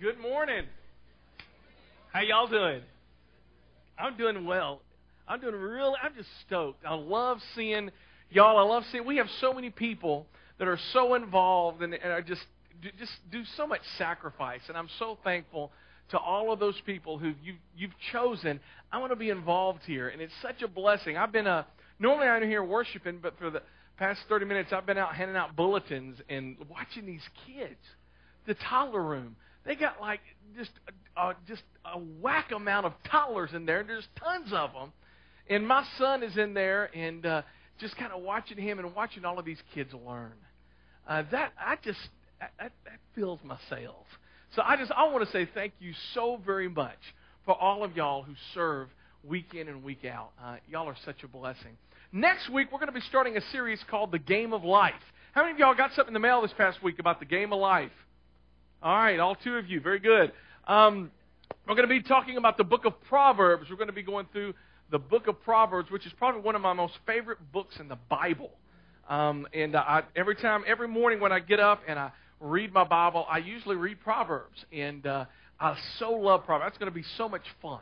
Good morning. How y'all doing? I'm doing well. I'm doing real. I'm just stoked. I love seeing y'all. I love seeing. We have so many people that are so involved and, and are just just do so much sacrifice, and I'm so thankful to all of those people who you you've chosen. I want to be involved here, and it's such a blessing. I've been a normally I'm here worshiping, but for the past 30 minutes I've been out handing out bulletins and watching these kids. The toddler room they got like just uh, just a whack amount of toddlers in there. There's tons of them, and my son is in there and uh, just kind of watching him and watching all of these kids learn. Uh, that I just that, that fills my sails. So I just I want to say thank you so very much for all of y'all who serve week in and week out. Uh, y'all are such a blessing. Next week we're going to be starting a series called The Game of Life. How many of y'all got something in the mail this past week about the game of life? All right, all two of you. Very good. Um, we're going to be talking about the book of Proverbs. We're going to be going through the book of Proverbs, which is probably one of my most favorite books in the Bible. Um, and I, every time, every morning when I get up and I read my Bible, I usually read Proverbs. And uh, I so love Proverbs. That's going to be so much fun.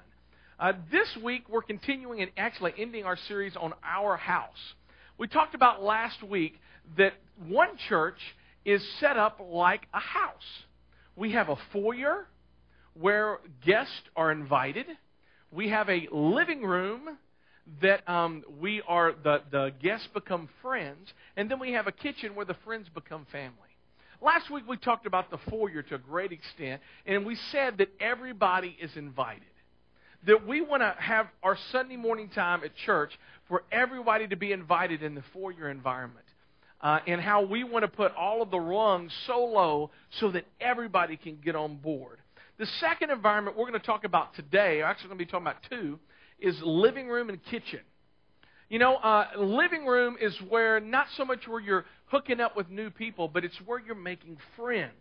Uh, this week, we're continuing and actually ending our series on our house. We talked about last week that one church is set up like a house. We have a foyer where guests are invited. We have a living room that um, we are the, the guests become friends, and then we have a kitchen where the friends become family. Last week we talked about the foyer to a great extent, and we said that everybody is invited. That we want to have our Sunday morning time at church for everybody to be invited in the foyer environment uh, and how we want to put all of the rungs so low so that everybody can get on board. The second environment we're going to talk about today, actually going to be talking about two, is living room and kitchen. You know, uh, living room is where not so much where you're hooking up with new people, but it's where you're making friends.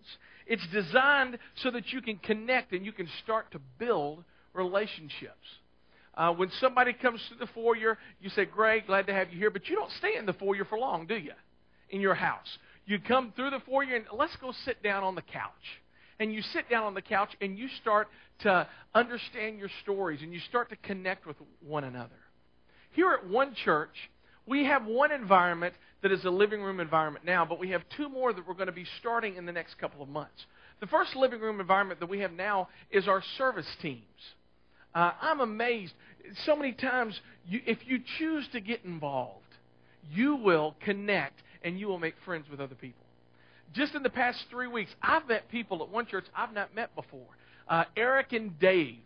It's designed so that you can connect and you can start to build relationships. Uh, when somebody comes to the foyer, you say, Great, glad to have you here, but you don't stay in the foyer for long, do you? In your house. You come through the foyer and let's go sit down on the couch. And you sit down on the couch and you start to understand your stories and you start to connect with one another. Here at one church, we have one environment that is a living room environment now, but we have two more that we're going to be starting in the next couple of months. The first living room environment that we have now is our service teams. Uh, I'm amazed. So many times, you, if you choose to get involved, you will connect and you will make friends with other people. Just in the past three weeks, I've met people at one church I've not met before. Uh, Eric and Dave.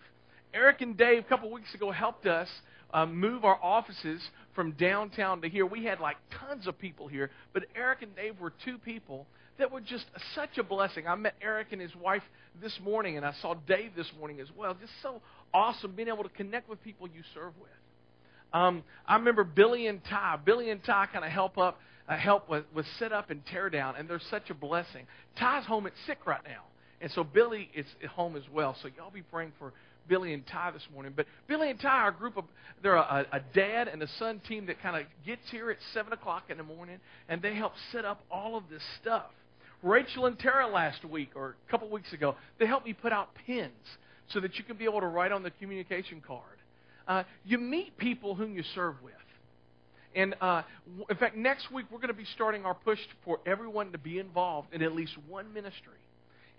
Eric and Dave, a couple weeks ago, helped us uh, move our offices from downtown to here. We had like tons of people here, but Eric and Dave were two people that were just such a blessing. I met Eric and his wife this morning, and I saw Dave this morning as well. Just so awesome being able to connect with people you serve with. Um, I remember Billy and Ty. Billy and Ty kind of help up uh, help with, with set up and tear down, and they're such a blessing. Ty's home at sick right now, and so Billy is at home as well. So y'all be praying for Billy and Ty this morning. But Billy and Ty are a group of they're a, a dad and a son team that kind of gets here at seven o'clock in the morning, and they help set up all of this stuff. Rachel and Tara last week or a couple weeks ago, they helped me put out pins so that you can be able to write on the communication card. Uh, you meet people whom you serve with. And uh, in fact, next week we're going to be starting our push for everyone to be involved in at least one ministry.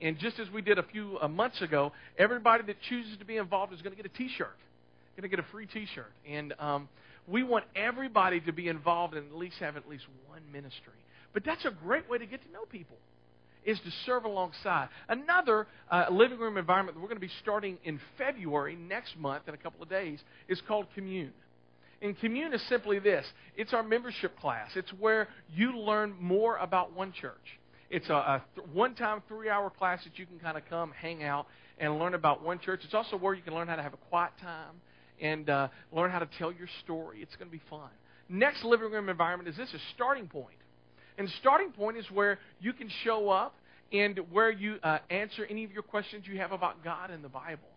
And just as we did a few uh, months ago, everybody that chooses to be involved is going to get a T-shirt, going to get a free T-shirt. And um, we want everybody to be involved and at least have at least one ministry. But that's a great way to get to know people is to serve alongside. Another uh, living room environment that we're going to be starting in February next month in a couple of days is called Commune. And Commune is simply this it's our membership class. It's where you learn more about one church. It's a, a th- one time, three hour class that you can kind of come, hang out, and learn about one church. It's also where you can learn how to have a quiet time and uh, learn how to tell your story. It's going to be fun. Next living room environment is this a starting point. And starting point is where you can show up and where you uh, answer any of your questions you have about God and the Bible.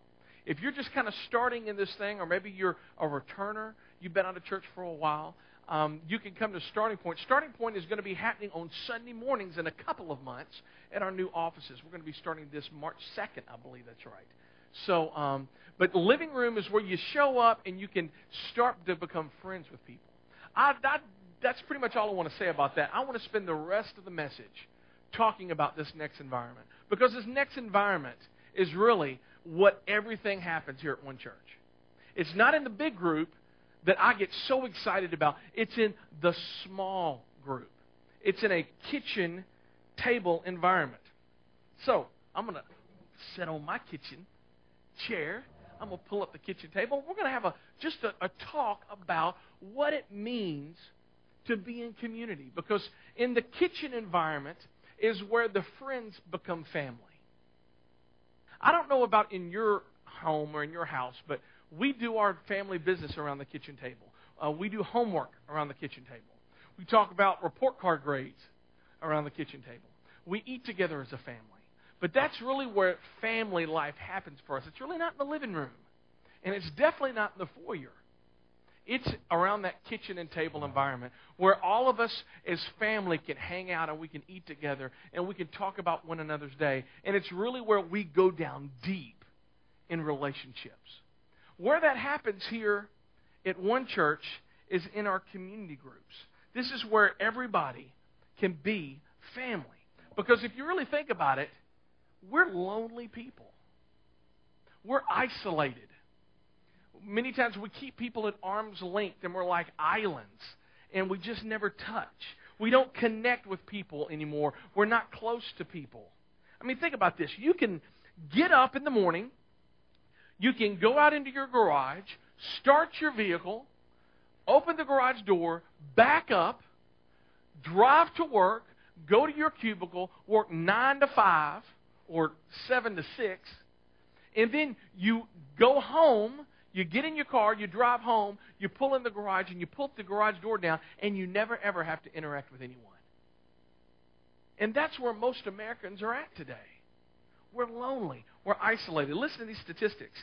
If you're just kind of starting in this thing, or maybe you're a returner, you've been out of church for a while, um, you can come to Starting Point. Starting Point is going to be happening on Sunday mornings in a couple of months at our new offices. We're going to be starting this March 2nd, I believe that's right. So, um, but living room is where you show up and you can start to become friends with people. I, that, that's pretty much all I want to say about that. I want to spend the rest of the message talking about this next environment because this next environment is really what everything happens here at One Church. It's not in the big group that I get so excited about. It's in the small group. It's in a kitchen table environment. So, I'm going to sit on my kitchen chair. I'm going to pull up the kitchen table. We're going to have a just a, a talk about what it means to be in community because in the kitchen environment is where the friends become family. I don't know about in your home or in your house, but we do our family business around the kitchen table. Uh, we do homework around the kitchen table. We talk about report card grades around the kitchen table. We eat together as a family. But that's really where family life happens for us. It's really not in the living room. And it's definitely not in the foyer. It's around that kitchen and table environment where all of us as family can hang out and we can eat together and we can talk about one another's day. And it's really where we go down deep in relationships. Where that happens here at one church is in our community groups. This is where everybody can be family. Because if you really think about it, we're lonely people. We're isolated. Many times we keep people at arm's length and we're like islands and we just never touch. We don't connect with people anymore. We're not close to people. I mean, think about this. You can get up in the morning, you can go out into your garage, start your vehicle, open the garage door, back up, drive to work, go to your cubicle, work 9 to 5 or 7 to 6, and then you go home, you get in your car, you drive home, you pull in the garage, and you pull the garage door down, and you never ever have to interact with anyone. And that's where most Americans are at today. We're lonely. We're isolated. Listen to these statistics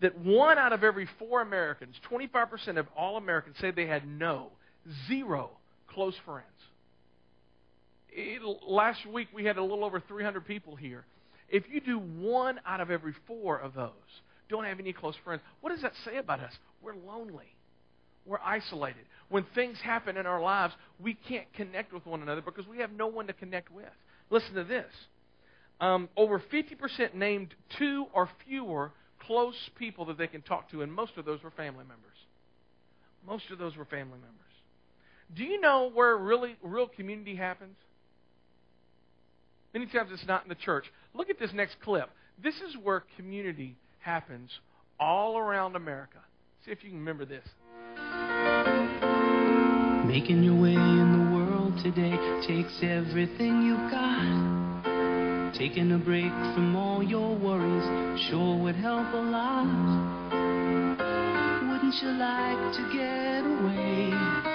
that one out of every four Americans, 25% of all Americans, say they had no, zero close friends. It, last week we had a little over 300 people here. If you do one out of every four of those, don't have any close friends, what does that say about us? We're lonely. We're isolated. When things happen in our lives, we can't connect with one another because we have no one to connect with. Listen to this. Um, over 50% named two or fewer close people that they can talk to, and most of those were family members. Most of those were family members. Do you know where really real community happens? Many times it's not in the church. Look at this next clip. This is where community happens all around America. See if you can remember this. Making your way in the world today takes everything you've got. Taking a break from all your worries sure would help a lot. Wouldn't you like to get away?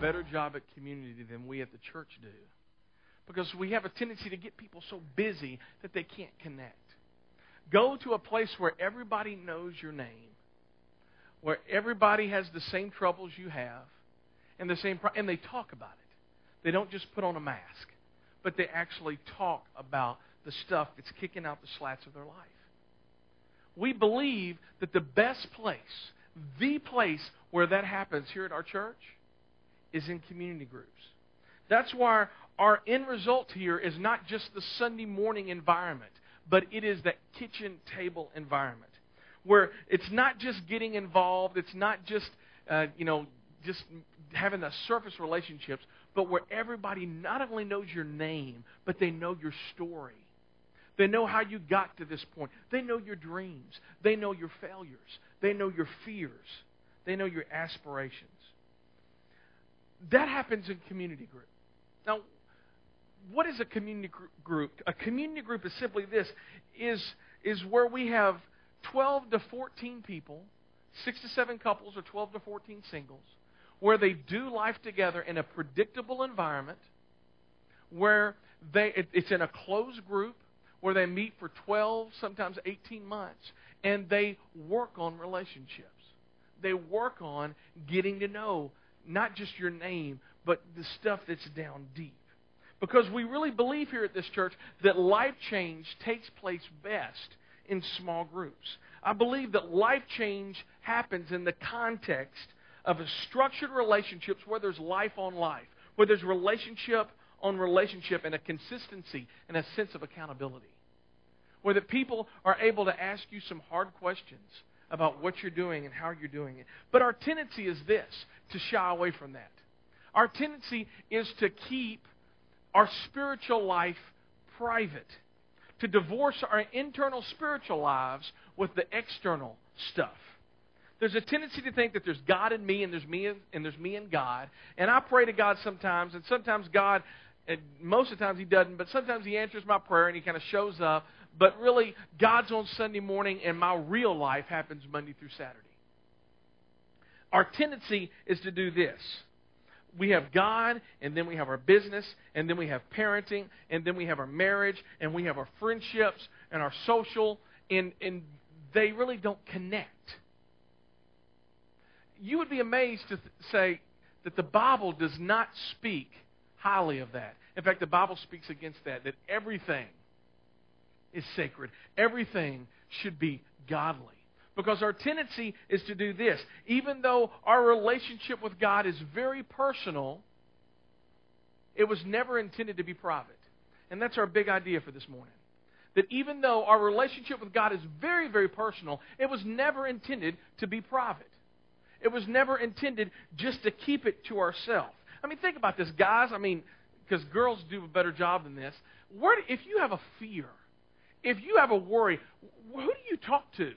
Better job at community than we at the church do. Because we have a tendency to get people so busy that they can't connect. Go to a place where everybody knows your name, where everybody has the same troubles you have, and the same pro- and they talk about it. They don't just put on a mask, but they actually talk about the stuff that's kicking out the slats of their life. We believe that the best place, the place where that happens here at our church, is in community groups. That's why our end result here is not just the Sunday morning environment, but it is that kitchen table environment where it's not just getting involved, it's not just uh, you know just having the surface relationships, but where everybody not only knows your name, but they know your story. They know how you got to this point. They know your dreams. They know your failures. They know your fears. They know your aspirations. That happens in community group. Now, what is a community group? A community group is simply this is is where we have 12 to 14 people, 6 to 7 couples or 12 to 14 singles where they do life together in a predictable environment where they it, it's in a closed group where they meet for 12 sometimes 18 months and they work on relationships they work on getting to know not just your name but the stuff that's down deep because we really believe here at this church that life change takes place best in small groups. I believe that life change happens in the context of a structured relationships where there's life on life, where there's relationship on relationship and a consistency and a sense of accountability. Where the people are able to ask you some hard questions about what you're doing and how you're doing it. But our tendency is this to shy away from that. Our tendency is to keep our spiritual life private, to divorce our internal spiritual lives with the external stuff. There's a tendency to think that there's God in me and there's me and, there's me and God. And I pray to God sometimes, and sometimes God, and most of the times He doesn't, but sometimes He answers my prayer and He kind of shows up. But really, God's on Sunday morning, and my real life happens Monday through Saturday. Our tendency is to do this we have God, and then we have our business, and then we have parenting, and then we have our marriage, and we have our friendships and our social, and, and they really don't connect. You would be amazed to th- say that the Bible does not speak highly of that. In fact, the Bible speaks against that, that everything is sacred, everything should be godly. Because our tendency is to do this. Even though our relationship with God is very personal, it was never intended to be private. And that's our big idea for this morning. That even though our relationship with God is very, very personal, it was never intended to be private. It was never intended just to keep it to ourselves. I mean, think about this, guys. I mean, because girls do a better job than this. Where, if you have a fear, if you have a worry, who do you talk to?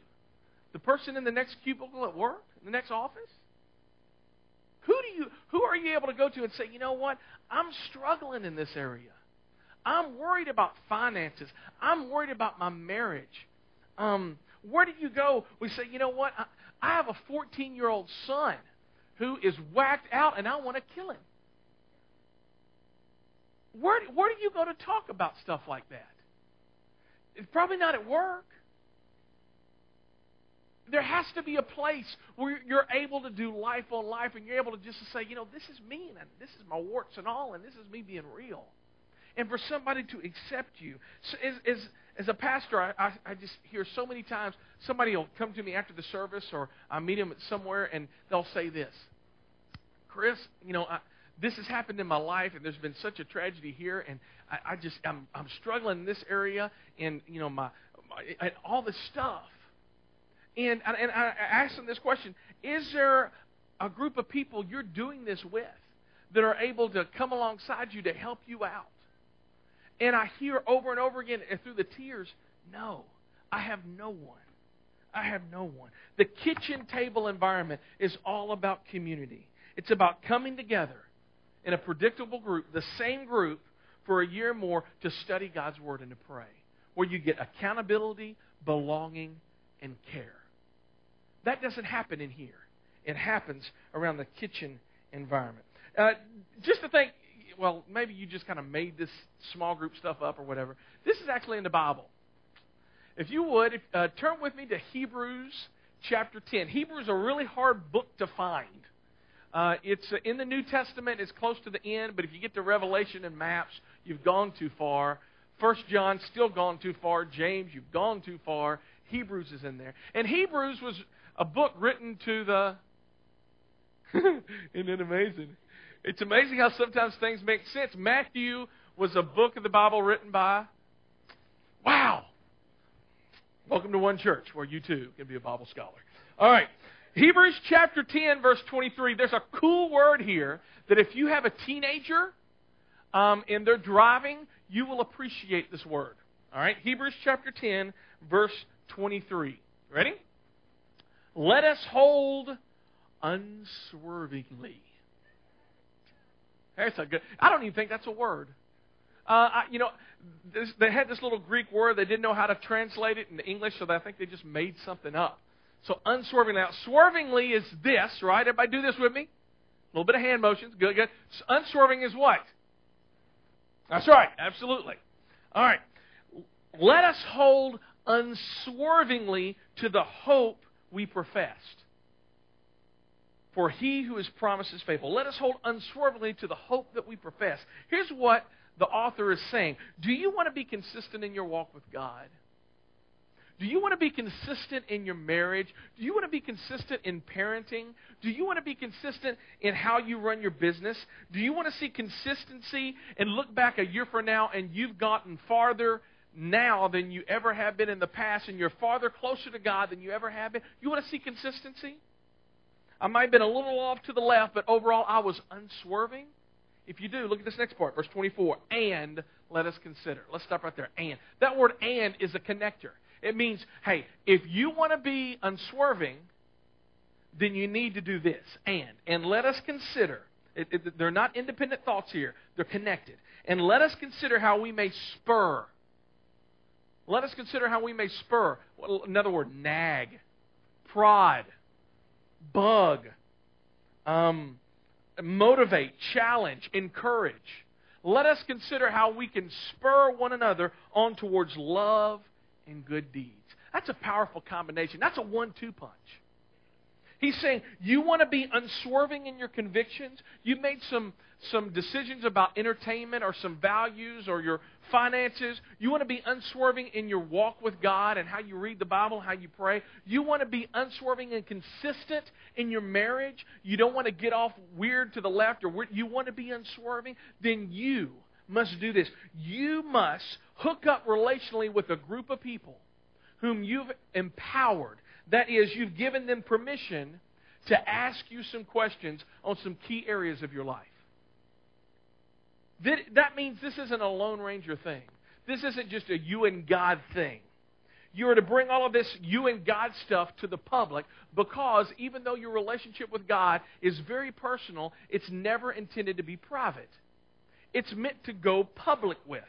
The person in the next cubicle at work, in the next office? Who do you who are you able to go to and say, "You know what? I'm struggling in this area. I'm worried about finances. I'm worried about my marriage." Um, where do you go? We say, "You know what? I, I have a 14-year-old son who is whacked out and I want to kill him." Where where do you go to talk about stuff like that? It's probably not at work there has to be a place where you're able to do life on life and you're able to just say, you know, this is me and this is my warts and all, and this is me being real. And for somebody to accept you. So as, as, as a pastor, I, I, I just hear so many times somebody will come to me after the service or I meet them somewhere and they'll say this Chris, you know, I, this has happened in my life and there's been such a tragedy here and I, I just, I'm, I'm struggling in this area and, you know, my, my and all this stuff. And, and I asked them this question Is there a group of people you're doing this with that are able to come alongside you to help you out? And I hear over and over again and through the tears, No, I have no one. I have no one. The kitchen table environment is all about community. It's about coming together in a predictable group, the same group, for a year or more to study God's Word and to pray, where you get accountability, belonging, and care. That doesn't happen in here. It happens around the kitchen environment. Uh, just to think, well, maybe you just kind of made this small group stuff up or whatever. This is actually in the Bible. If you would, if, uh, turn with me to Hebrews chapter 10. Hebrews is a really hard book to find. Uh, it's uh, in the New Testament. It's close to the end, but if you get to Revelation and maps, you've gone too far. First John, still gone too far. James, you've gone too far. Hebrews is in there. And Hebrews was a book written to the. Isn't it amazing? It's amazing how sometimes things make sense. Matthew was a book of the Bible written by. Wow! Welcome to one church where you too can be a Bible scholar. All right. Hebrews chapter 10, verse 23. There's a cool word here that if you have a teenager um, and they're driving, you will appreciate this word. All right? Hebrews chapter 10, verse 23. Ready? Let us hold unswervingly. That's a good. I don't even think that's a word. Uh, I, you know, this, they had this little Greek word. They didn't know how to translate it into English, so I think they just made something up. So unswerving. Now, swervingly is this, right? Everybody do this with me. A little bit of hand motions. Good, good. Unswerving is what? That's right. Absolutely. All right. Let us hold unswervingly to the hope we professed. For he who is promised is faithful. Let us hold unswervingly to the hope that we profess. Here's what the author is saying Do you want to be consistent in your walk with God? Do you want to be consistent in your marriage? Do you want to be consistent in parenting? Do you want to be consistent in how you run your business? Do you want to see consistency and look back a year from now and you've gotten farther now than you ever have been in the past and you're farther closer to God than you ever have been? You want to see consistency? I might have been a little off to the left, but overall I was unswerving. If you do, look at this next part, verse 24. And let us consider. Let's stop right there. And. That word and is a connector. It means, hey, if you want to be unswerving, then you need to do this. And. And let us consider. It, it, they're not independent thoughts here, they're connected. And let us consider how we may spur. Let us consider how we may spur. Another word, nag, prod, bug, um, motivate, challenge, encourage. Let us consider how we can spur one another on towards love and good deeds. That's a powerful combination. That's a one two punch. He's saying, you want to be unswerving in your convictions? You've made some, some decisions about entertainment or some values or your finances. You want to be unswerving in your walk with God and how you read the Bible, how you pray. You want to be unswerving and consistent in your marriage. You don't want to get off weird to the left or weird. you want to be unswerving. Then you must do this. You must hook up relationally with a group of people whom you've empowered that is, you've given them permission to ask you some questions on some key areas of your life. That means this isn't a Lone Ranger thing. This isn't just a you and God thing. You are to bring all of this you and God stuff to the public because even though your relationship with God is very personal, it's never intended to be private. It's meant to go public with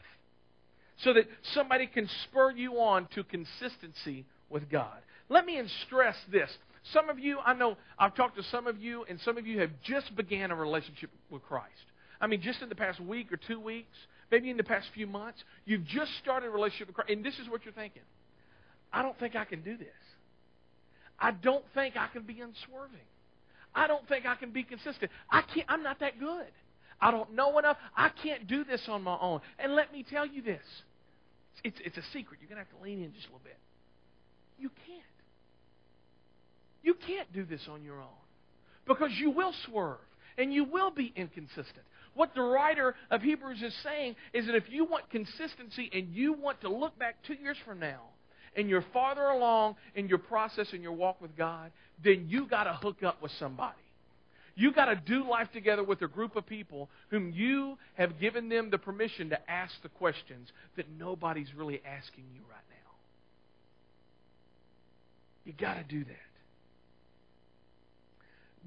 so that somebody can spur you on to consistency with God. Let me stress this. Some of you, I know I've talked to some of you, and some of you have just began a relationship with Christ. I mean, just in the past week or two weeks, maybe in the past few months, you've just started a relationship with Christ, and this is what you're thinking. I don't think I can do this. I don't think I can be unswerving. I don't think I can be consistent. I can't. I'm not that good. I don't know enough. I can't do this on my own. And let me tell you this. It's, it's a secret. You're going to have to lean in just a little bit. You can't. You can't do this on your own because you will swerve and you will be inconsistent. What the writer of Hebrews is saying is that if you want consistency and you want to look back two years from now and you're farther along in your process and your walk with God, then you got to hook up with somebody. You got to do life together with a group of people whom you have given them the permission to ask the questions that nobody's really asking you right now. You got to do that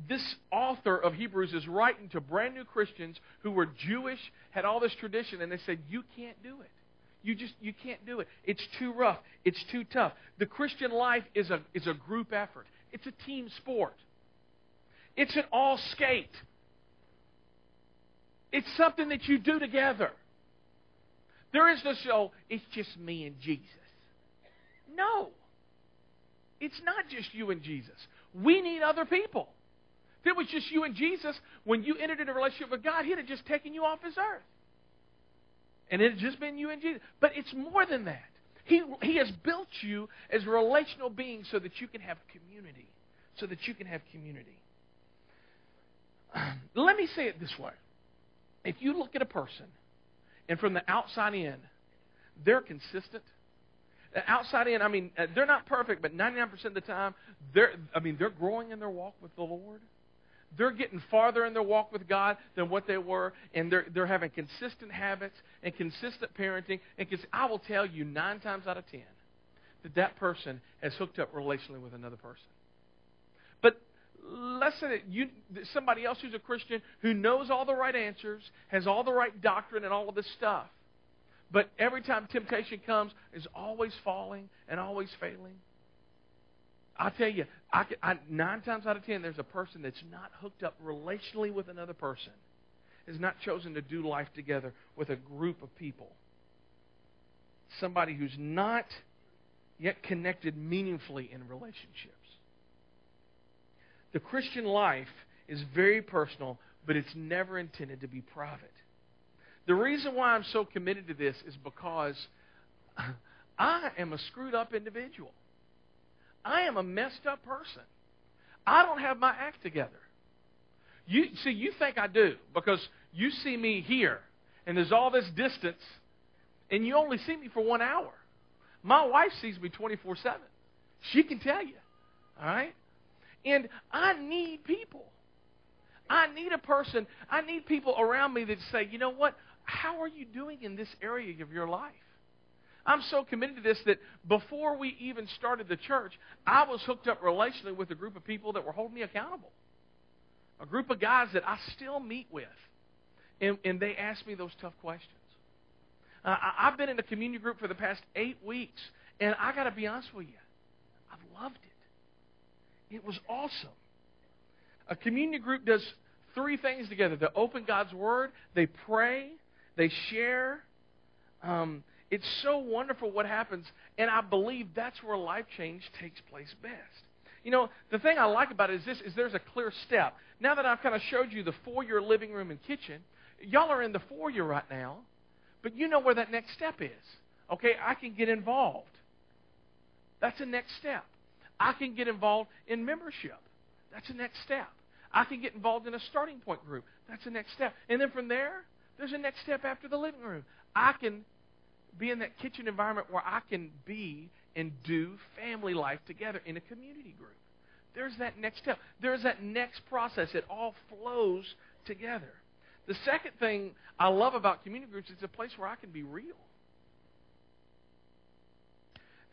this author of Hebrews is writing to brand new Christians who were Jewish, had all this tradition, and they said, You can't do it. You just you can't do it. It's too rough. It's too tough. The Christian life is a is a group effort. It's a team sport. It's an all skate. It's something that you do together. There is no show, it's just me and Jesus. No. It's not just you and Jesus. We need other people. If it was just you and Jesus, when you entered into a relationship with God, He'd have just taken you off His earth. And it had just been you and Jesus. But it's more than that. He, he has built you as a relational being so that you can have community. So that you can have community. Let me say it this way. If you look at a person, and from the outside in, they're consistent, Outside in, I mean, uh, they're not perfect, but 99% of the time, they're, I mean, they're growing in their walk with the Lord. They're getting farther in their walk with God than what they were, and they're, they're having consistent habits and consistent parenting. And cons- I will tell you nine times out of ten that that person has hooked up relationally with another person. Let's say that you, somebody else who's a Christian who knows all the right answers, has all the right doctrine and all of this stuff, but every time temptation comes, is always falling and always failing. I tell you, I, I, nine times out of ten, there's a person that's not hooked up relationally with another person, has not chosen to do life together with a group of people. Somebody who's not yet connected meaningfully in relationships. The Christian life is very personal, but it's never intended to be private. The reason why I'm so committed to this is because I am a screwed up individual. I am a messed up person. I don't have my act together. You see, you think I do because you see me here, and there's all this distance, and you only see me for one hour. My wife sees me 24 7. She can tell you. All right? And I need people. I need a person, I need people around me that say, you know what? How are you doing in this area of your life? I'm so committed to this that before we even started the church, I was hooked up relationally with a group of people that were holding me accountable. A group of guys that I still meet with. And, and they ask me those tough questions. Uh, I, I've been in a community group for the past eight weeks, and I got to be honest with you, it. Was awesome. A community group does three things together they open God's Word, they pray, they share. Um, it's so wonderful what happens, and I believe that's where life change takes place best. You know, the thing I like about it is this: is there's a clear step. Now that I've kind of showed you the foyer, living room, and kitchen, y'all are in the foyer right now, but you know where that next step is. Okay, I can get involved. That's the next step. I can get involved in membership. That's the next step. I can get involved in a starting point group. That's the next step. And then from there, there's a next step after the living room. I can be in that kitchen environment where I can be and do family life together in a community group. There's that next step. There's that next process. It all flows together. The second thing I love about community groups is it's a place where I can be real.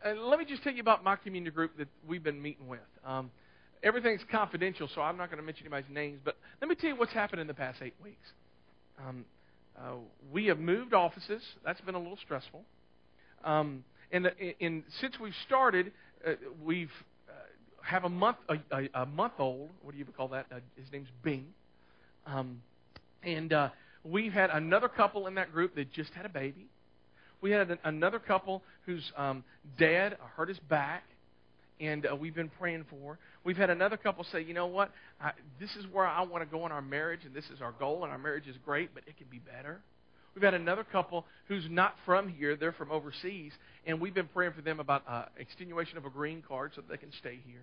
Uh, let me just tell you about my community group that we've been meeting with. Um, everything's confidential, so I'm not going to mention anybody's names, but let me tell you what's happened in the past eight weeks. Um, uh, we have moved offices. That's been a little stressful. Um, and, and since we've started, uh, we've uh, have a month a, a, a month old. What do you call that? Uh, his name's Bing. Um, and uh, we've had another couple in that group that just had a baby. We had an, another couple whose um, dad hurt his back, and uh, we've been praying for. We've had another couple say, you know what, I, this is where I want to go in our marriage, and this is our goal, and our marriage is great, but it can be better. We've had another couple who's not from here; they're from overseas, and we've been praying for them about uh, extenuation of a green card so that they can stay here.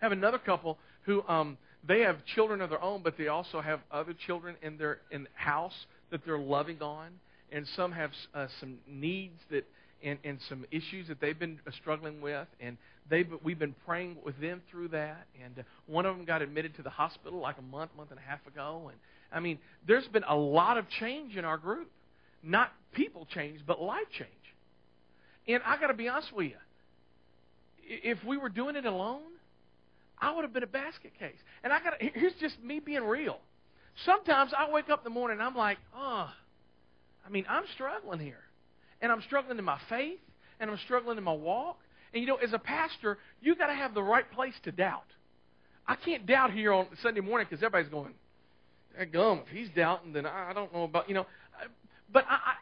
I have another couple who um, they have children of their own, but they also have other children in their in house that they're loving on, and some have uh, some needs that and, and some issues that they've been uh, struggling with, and they we've been praying with them through that. And uh, one of them got admitted to the hospital like a month, month and a half ago. And I mean, there's been a lot of change in our group, not people change, but life change. And I got to be honest with you, if we were doing it alone, I would have been a basket case. And I got here's just me being real. Sometimes I wake up in the morning and I'm like, oh, I mean, I'm struggling here. And I'm struggling in my faith, and I'm struggling in my walk. And you know, as a pastor, you got to have the right place to doubt. I can't doubt here on Sunday morning because everybody's going, gum, if he's doubting, then I don't know about, you know. Uh, but I, I,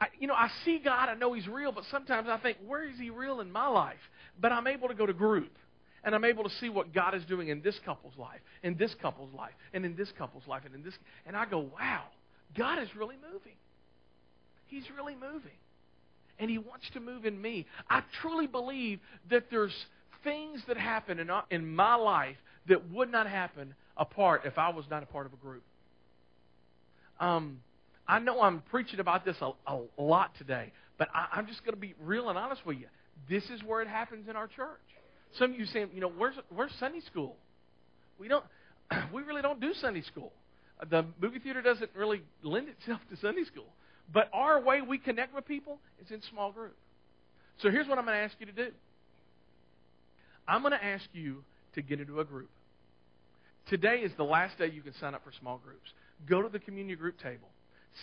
I, you know, I see God, I know He's real, but sometimes I think, where is He real in my life? But I'm able to go to group, and I'm able to see what God is doing in this couple's life, in this couple's life, and in this couple's life, and in this, and I go, wow, God is really moving. He's really moving. And He wants to move in me. I truly believe that there's things that happen in, in my life that would not happen apart if I was not a part of a group. Um, I know I'm preaching about this a, a lot today, But I, I'm just going to be real and honest with you. This is where it happens in our church. Some of you saying, you know, where's where's Sunday school? We don't. We really don't do Sunday school. The movie theater doesn't really lend itself to Sunday school. But our way we connect with people is in small group. So here's what I'm going to ask you to do. I'm going to ask you to get into a group. Today is the last day you can sign up for small groups. Go to the community group table.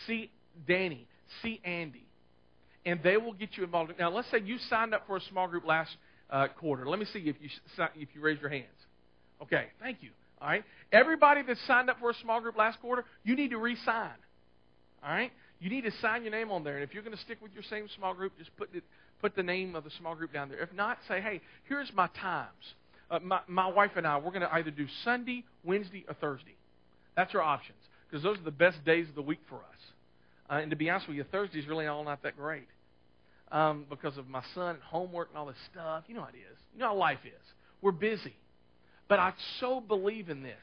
See Danny. See Andy. And they will get you involved. Now, let's say you signed up for a small group last uh, quarter. Let me see if you if you raise your hands. Okay, thank you. All right, everybody that signed up for a small group last quarter, you need to re-sign. All right, you need to sign your name on there. And if you're going to stick with your same small group, just put the put the name of the small group down there. If not, say, hey, here's my times. Uh, my, my wife and I, we're going to either do Sunday, Wednesday, or Thursday. That's our options because those are the best days of the week for us. Uh, and to be honest with you, Thursday's really all not that great um, because of my son and homework and all this stuff. You know how it is. You know how life is. We're busy. But I so believe in this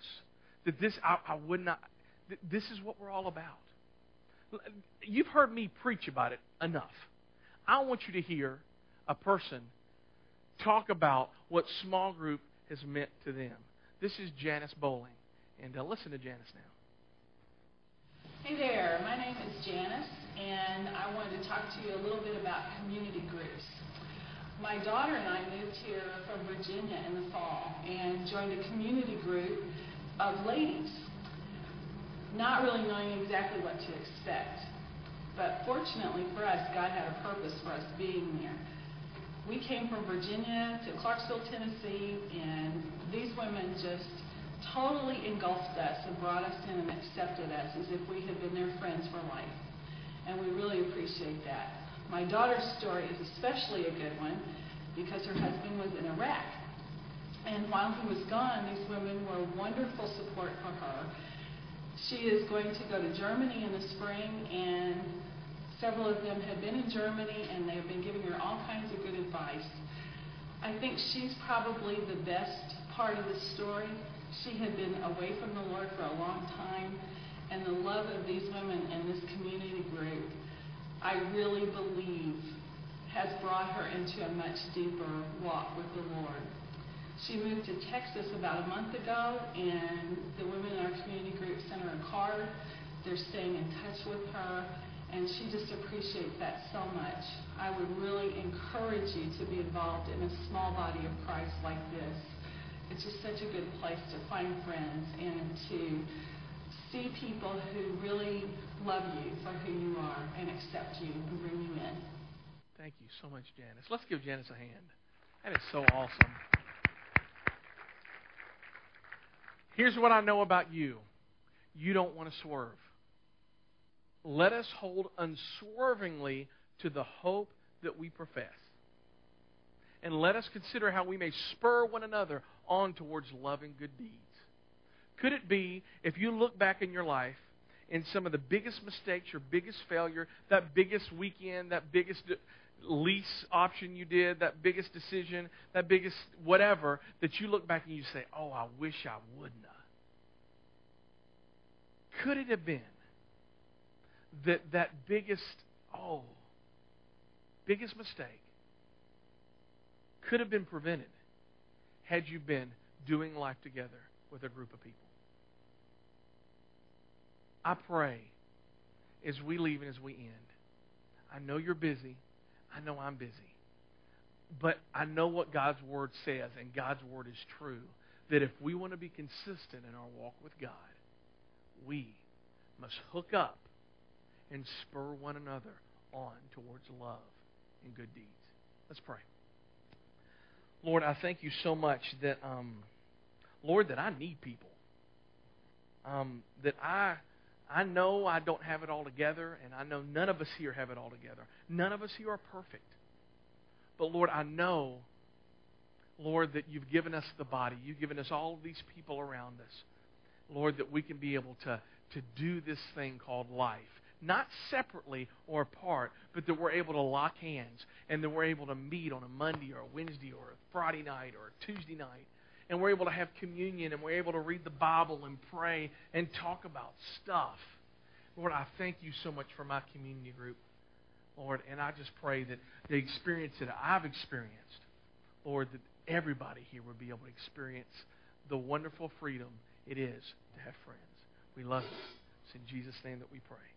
that this I, I would not. This is what we're all about. You've heard me preach about it enough. I want you to hear a person talk about what small group has meant to them. This is Janice Bowling. And uh, listen to Janice now. Hey there, my name is Janice, and I wanted to talk to you a little bit about community groups. My daughter and I moved here from Virginia in the fall and joined a community group of ladies, not really knowing exactly what to expect. But fortunately for us, God had a purpose for us being there. We came from Virginia to Clarksville, Tennessee, and these women just totally engulfed us and brought us in and accepted us as if we had been their friends for life. And we really appreciate that. My daughter's story is especially a good one because her husband was in Iraq. And while he was gone, these women were wonderful support for her. She is going to go to Germany in the spring, and several of them have been in Germany, and they have been giving her all kinds of good advice. I think she's probably the best part of the story. She had been away from the Lord for a long time, and the love of these women in this community group, I really believe, has brought her into a much deeper walk with the Lord. She moved to Texas about a month ago, and the women in our community group sent her a card. They're staying in touch with her, and she just appreciates that so much. I would really encourage you to be involved in a small body of Christ like this. It's just such a good place to find friends and to see people who really love you for who you are and accept you and bring you in. Thank you so much, Janice. Let's give Janice a hand. That is so awesome. Here's what I know about you you don't want to swerve. Let us hold unswervingly to the hope that we profess. And let us consider how we may spur one another on towards love and good deeds. Could it be, if you look back in your life, in some of the biggest mistakes, your biggest failure, that biggest weekend, that biggest lease option you did, that biggest decision, that biggest whatever, that you look back and you say, oh, I wish I wouldn't have. Could it have been that that biggest, oh, biggest mistake could have been prevented had you been doing life together with a group of people? I pray as we leave and as we end. I know you're busy. I know I'm busy. But I know what God's Word says, and God's Word is true. That if we want to be consistent in our walk with God, we must hook up and spur one another on towards love and good deeds. Let's pray. Lord, I thank you so much that, um, Lord, that I need people. Um, that I I know I don't have it all together, and I know none of us here have it all together. None of us here are perfect. But Lord, I know, Lord, that you've given us the body. You've given us all these people around us. Lord, that we can be able to, to do this thing called life. Not separately or apart, but that we're able to lock hands and that we're able to meet on a Monday or a Wednesday or a Friday night or a Tuesday night and we're able to have communion and we're able to read the Bible and pray and talk about stuff. Lord, I thank you so much for my community group. Lord, and I just pray that the experience that I've experienced, Lord, that everybody here would be able to experience the wonderful freedom it is to have friends. We love you. It's in Jesus' name that we pray.